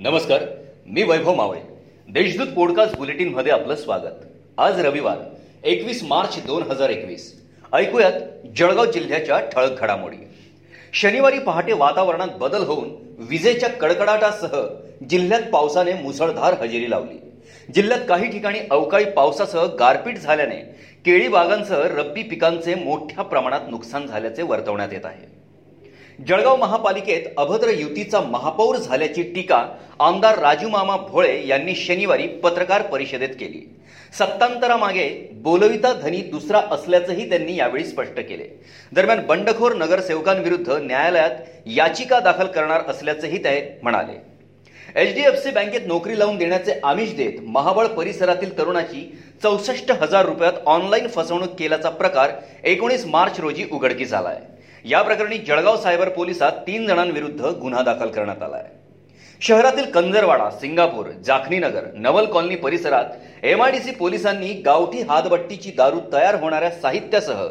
नमस्कार मी वैभव मावळे. देशदूत पॉडकास्ट बुलेटिनमध्ये आपलं स्वागत. आज रविवार एकवीस मार्च दोन हजार एकवीस. ऐकूयात जळगाव जिल्ह्याच्या ठळक घडामोडी. शनिवारी पहाटे वातावरणात बदल होऊन विजेच्या कडकडाटासह जिल्ह्यात पावसाने मुसळधार हजेरी लावली. जिल्ह्यात काही ठिकाणी अवकाळी पावसासह गारपीट झाल्याने केळी बागांसह रब्बी पिकांचे मोठ्या प्रमाणात नुकसान झाल्याचे वर्तवण्यात येत आहे. जळगाव महापालिकेत अभद्र युतीचा महापौर झाल्याची टीका आमदार राजूमामा भोळे यांनी शनिवारी पत्रकार परिषदेत केली. सत्तांतरामागे बोलविता धनी दुसरा असल्याचंही त्यांनी यावेळी स्पष्ट केले. दरम्यान बंडखोर नगरसेवकांविरुद्ध न्यायालयात याचिका दाखल करणार असल्याचंही ते म्हणाले. एच डी एफ सी बँकेत नोकरी लावून देण्याचे आमिष देत महाबळ परिसरातील तरुणाची चौसष्ट हजार रुपयात ऑनलाईन फसवणूक केल्याचा प्रकार एकोणीस मार्च रोजी उघडकीस आला आहे या प्रकरणी जळगाव सायबर पोलिसात तीन जणांविरुद्ध गुन्हा दाखल करण्यात आला आहे शहरातील कंजरवाडा सिंगापूर जाखनीनगर नवल कॉलनी परिसरात एमआयडीसी पोलिसांनी गावठी हातबट्टीची दारू तयार होणाऱ्या साहित्यासह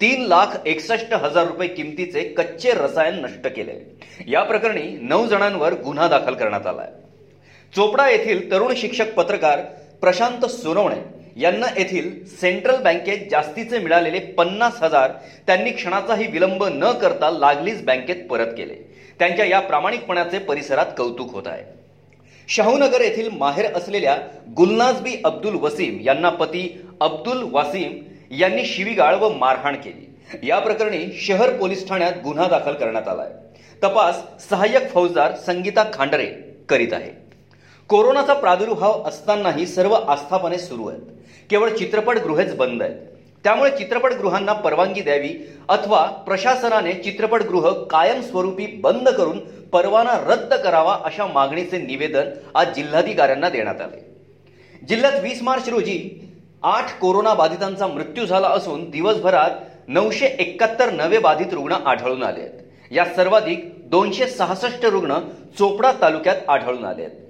तीन लाख एकसष्ट हजार रुपये किमतीचे कच्चे रसायन नष्ट केले. या प्रकरणी नऊ जणांवर गुन्हा दाखल करण्यात आलाय. चोपडा येथील तरुण शिक्षक पत्रकार प्रशांत सोनवणे यांना येथील सेंट्रल बँकेत जास्तीचे मिळालेले पन्नास हजार त्यांनी क्षणाचाही विलंब न करता लागलीच बँकेत परत केले. त्यांच्या या प्रामाणिकपणाचे परिसरात कौतुक होत आहे. शाहूनगर येथील माहेर असलेल्या गुलनाजबी अब्दुल वसीम यांना पती अब्दुल वासीम यांनी शिवीगाळ व मारहाण केली. या प्रकरणी शहर पोलीस ठाण्यात गुन्हा दाखल करण्यात आलाय. तपास सहाय्यक फौजदार संगीता खांडरे करीत आहे. कोरोनाचा प्रादुर्भाव असतानाही सर्व आस्थापने सुरू आहेत. केवळ चित्रपटगृहेच बंद आहेत. त्यामुळे चित्रपटगृहांना परवानगी द्यावी अथवा प्रशासनाने चित्रपटगृह कायमस्वरूपी बंद करून परवाना रद्द करावा अशा मागणीचे निवेदन आज जिल्हाधिकाऱ्यांना देण्यात आले. जिल्ह्यात वीस मार्च रोजी आठ कोरोना बाधितांचा मृत्यू झाला असून दिवसभरात नऊशे एकाहत्तर नवे बाधित रुग्ण आढळून आले आहेत. या सर्वाधिक दोनशे सहासष्ट रुग्ण चोपडा तालुक्यात आढळून आले आहेत.